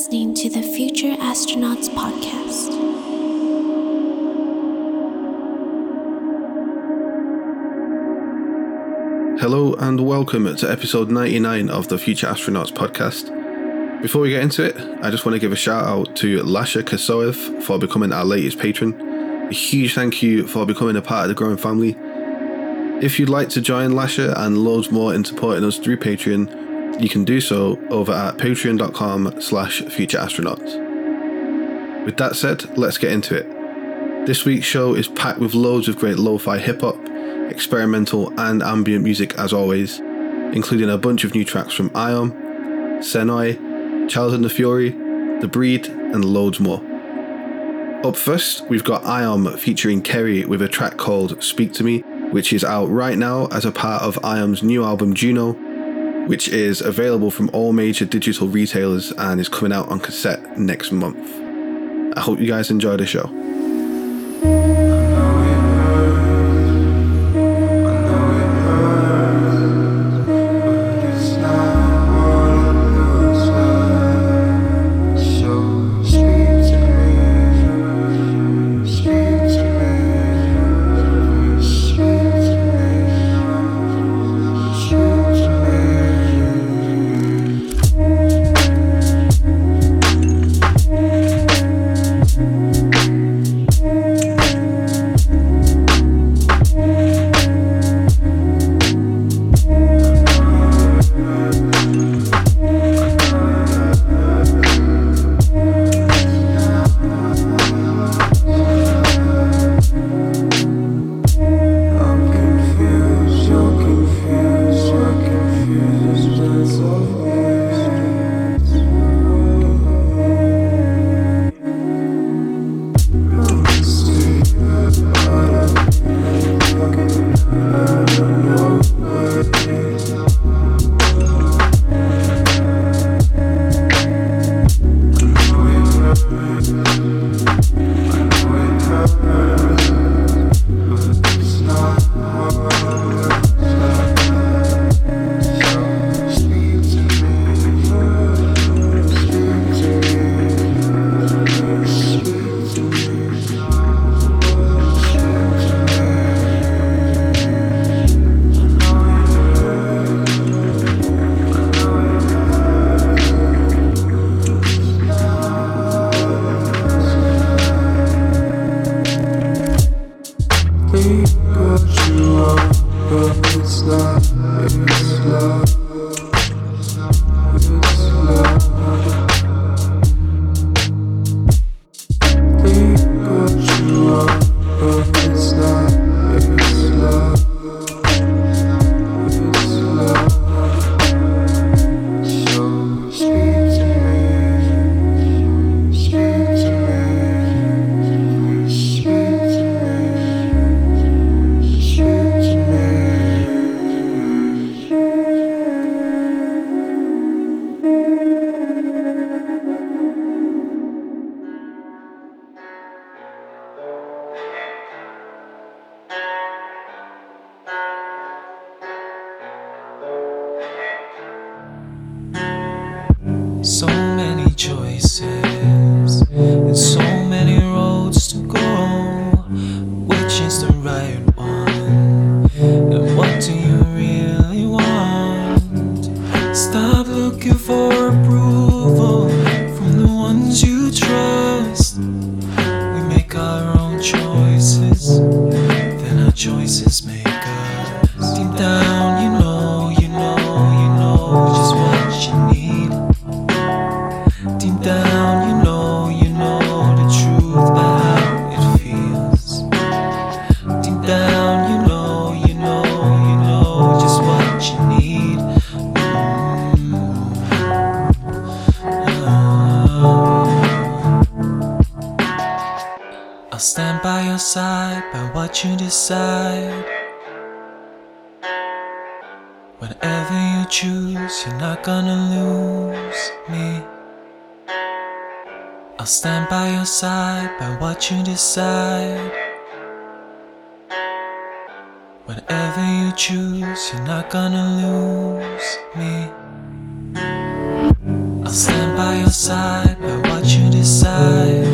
listening to the Future Astronauts Podcast. Hello and welcome to episode 99 of the Future Astronauts podcast. Before we get into it, I just want to give a shout out to Lasha Kasoev for becoming our latest patron. A huge thank you for becoming a part of the growing family. If you'd like to join Lasha and loads more in supporting us through Patreon, you can do so over at patreon.com slash futureastronauts. With that said, let's get into it. This week's show is packed with loads of great lo-fi hip-hop, experimental and ambient music as always, including a bunch of new tracks from Iom, Senoi, Charles and the Fury, The Breed, and loads more. Up first, we've got Iom featuring Kerry with a track called Speak to Me, which is out right now as a part of Iom's new album Juno, which is available from all major digital retailers and is coming out on cassette next month. I hope you guys enjoy the show. You decide. Whatever you choose, you're not gonna lose me. I'll I'll stand by your side by what you decide.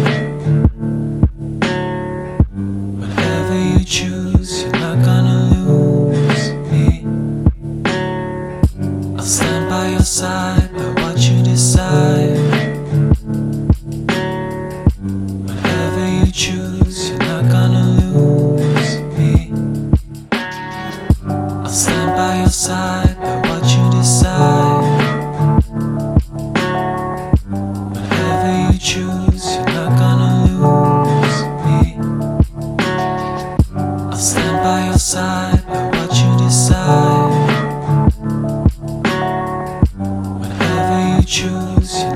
Side choose,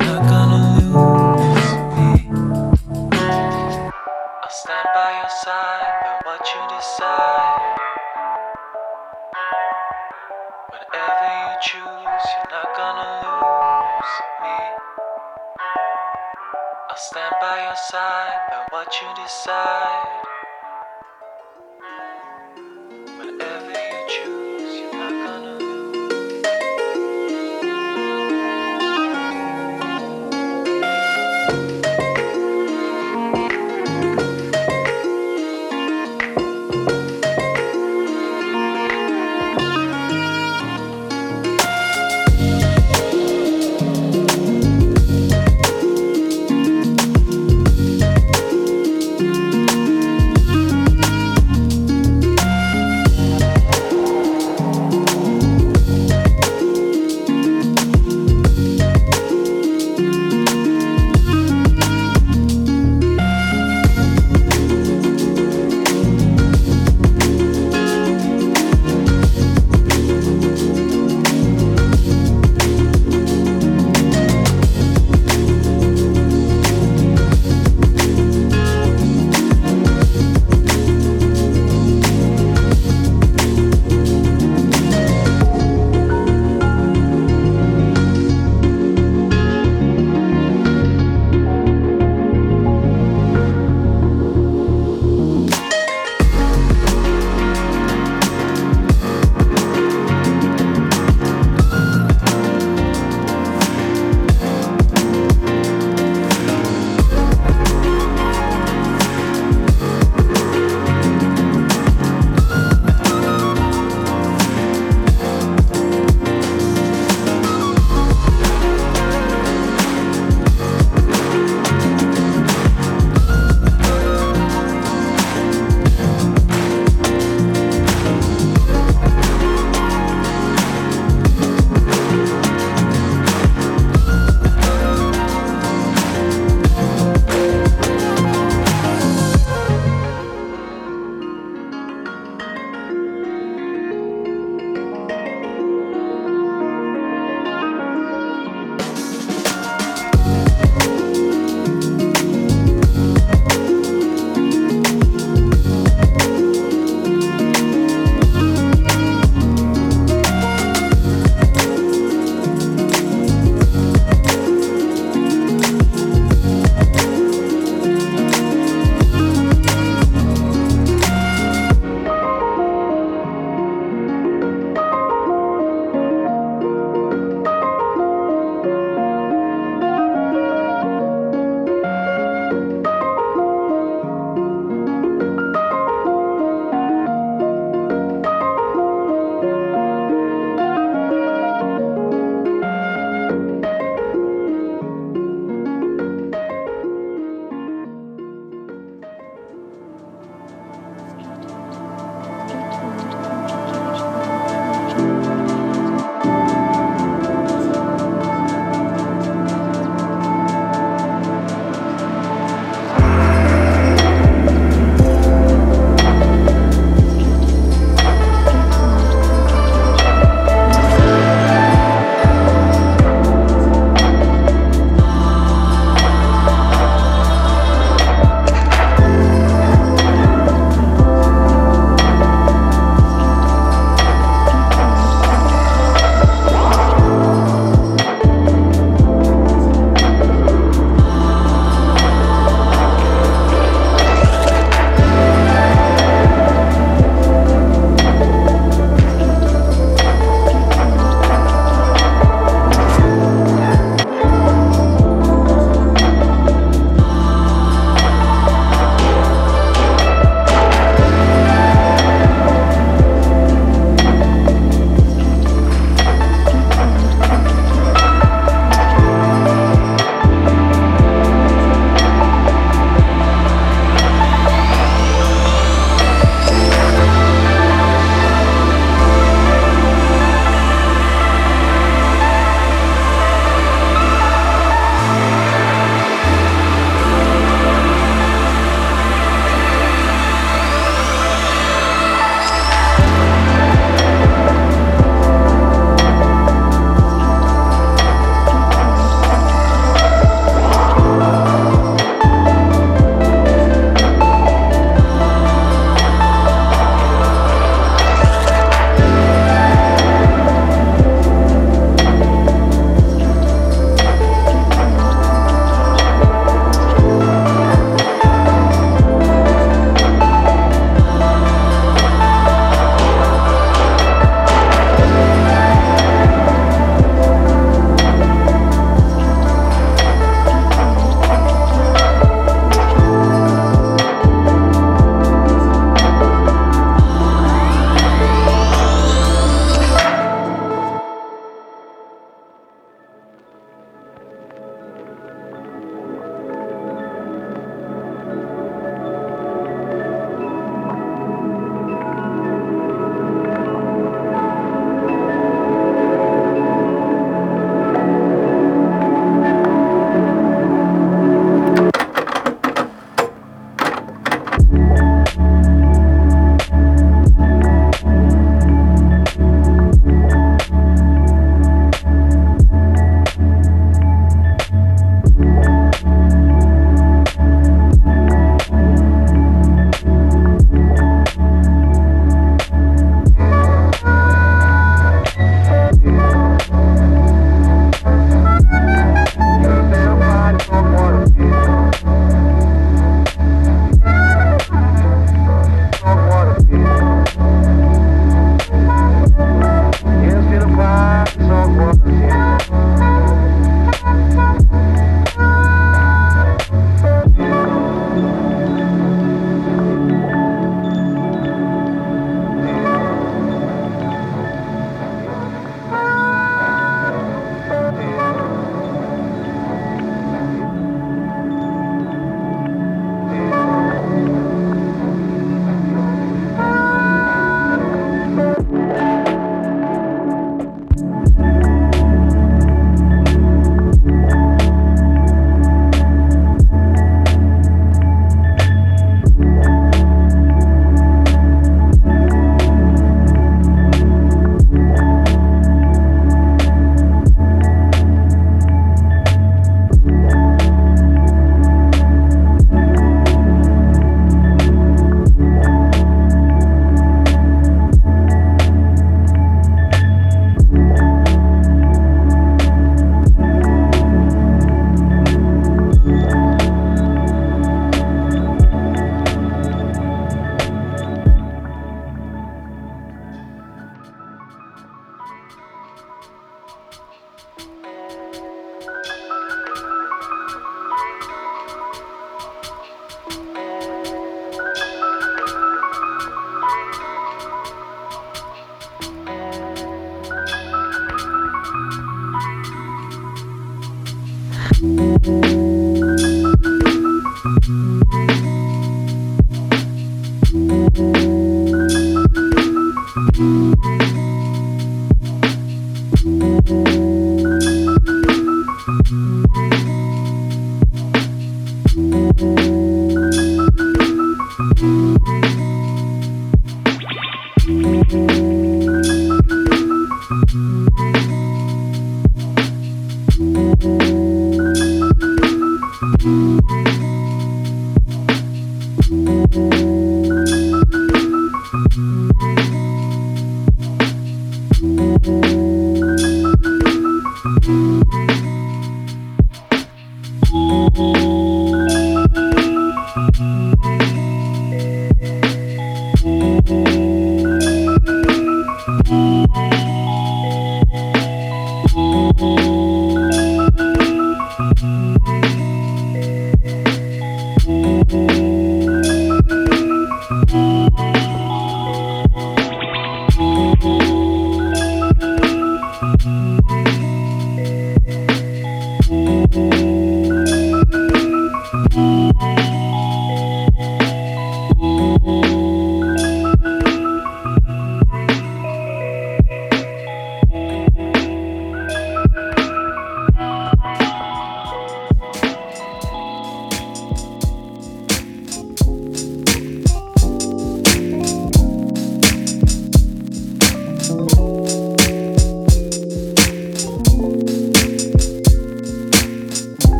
Bye.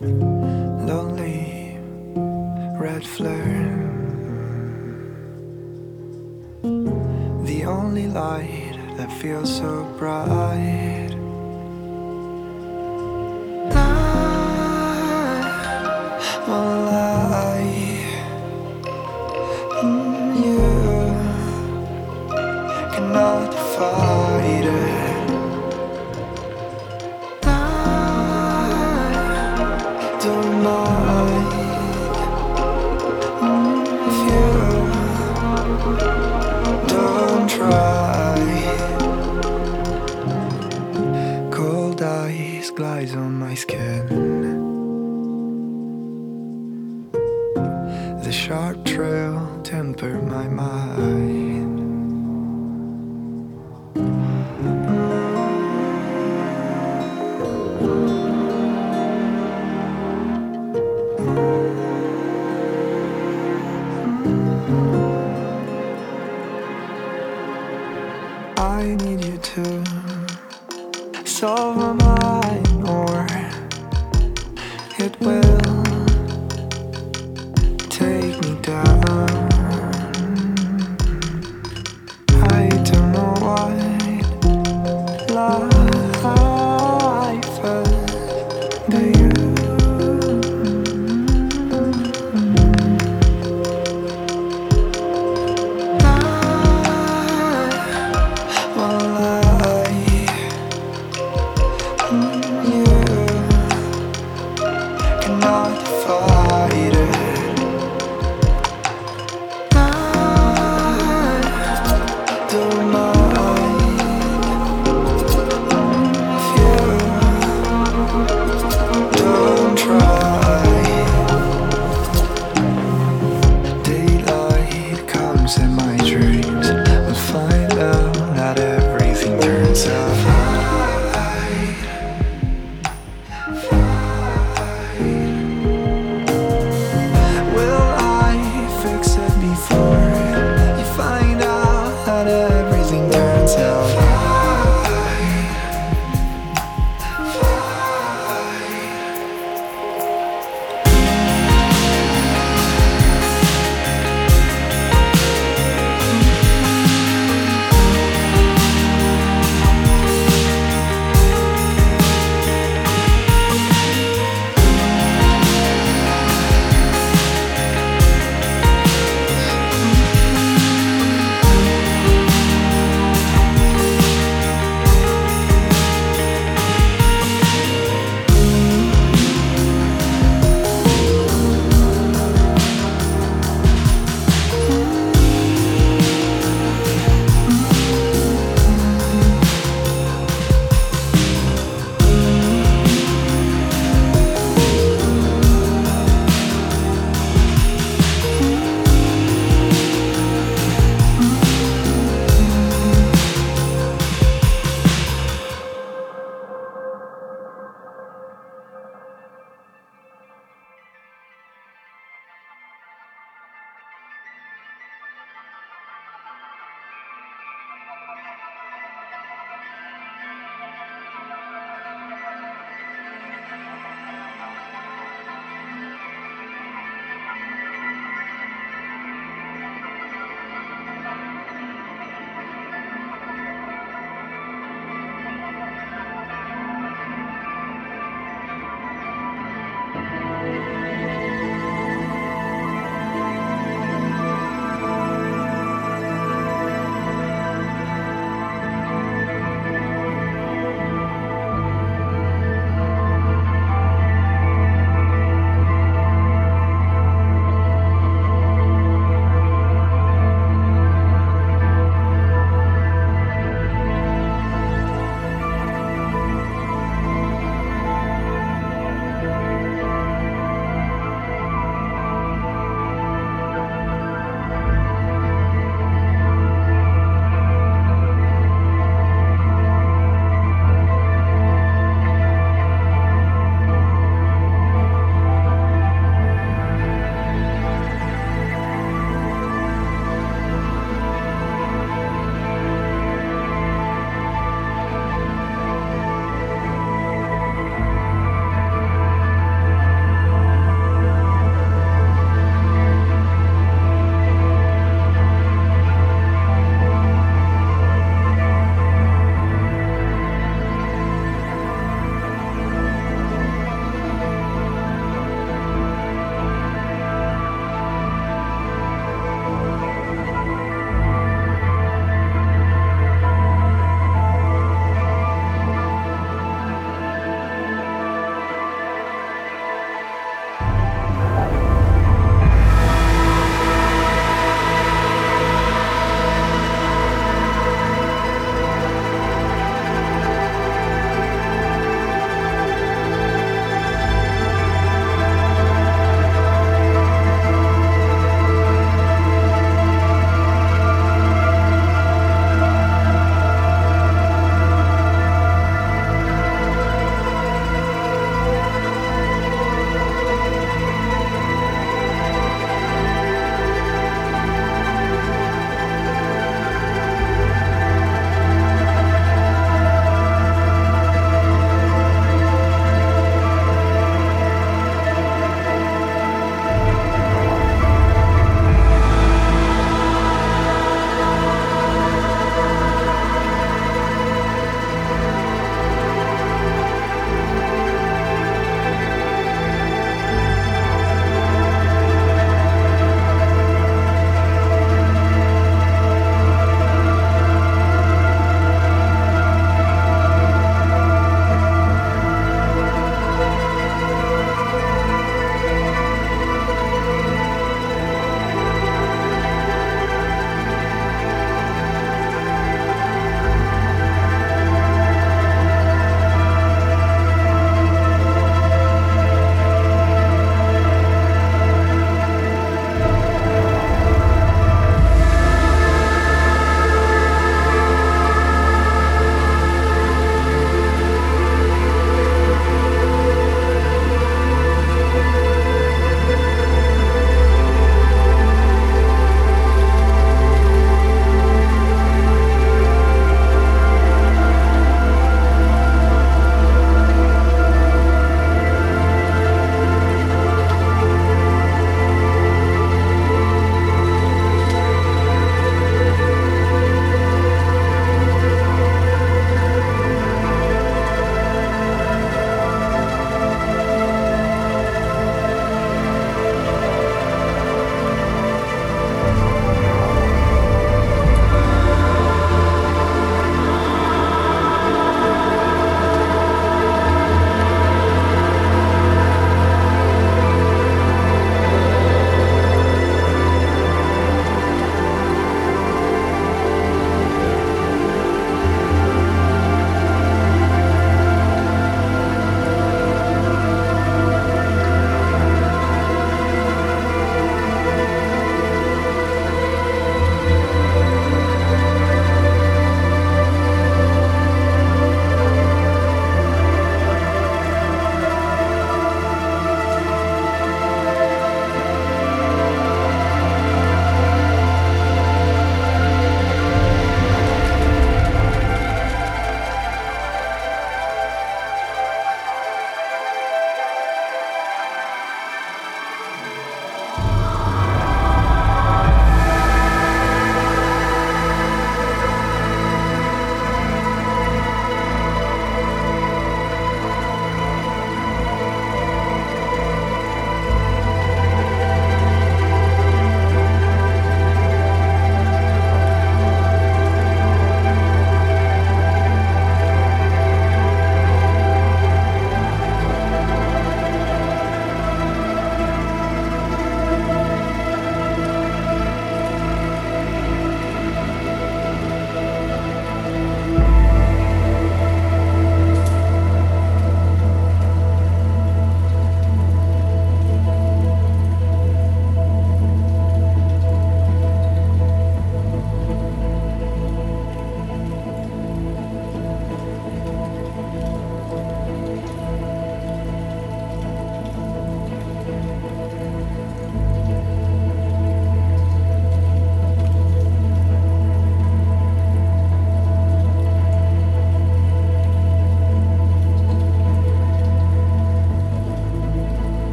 lonely red flare. The only light that feels so bright.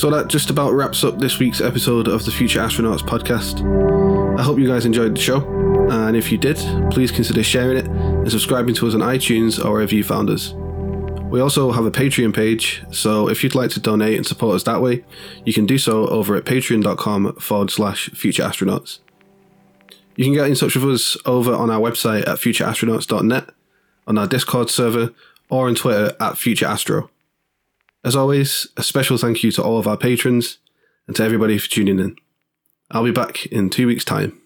So that just about wraps up this week's episode of the Future Astronauts podcast. I hope you guys enjoyed the show, and if you did, please consider sharing it and subscribing to us on iTunes or wherever you found us. We also have a Patreon page, so if you'd like to donate and support us that way, you can do so over at patreon.com forward slash future astronauts. You can get in touch with us over on our website at futureastronauts.net, on our Discord server, or on Twitter at futureastro. As always, a special thank you to all of our patrons and to everybody for tuning in. I'll be back in two weeks' time.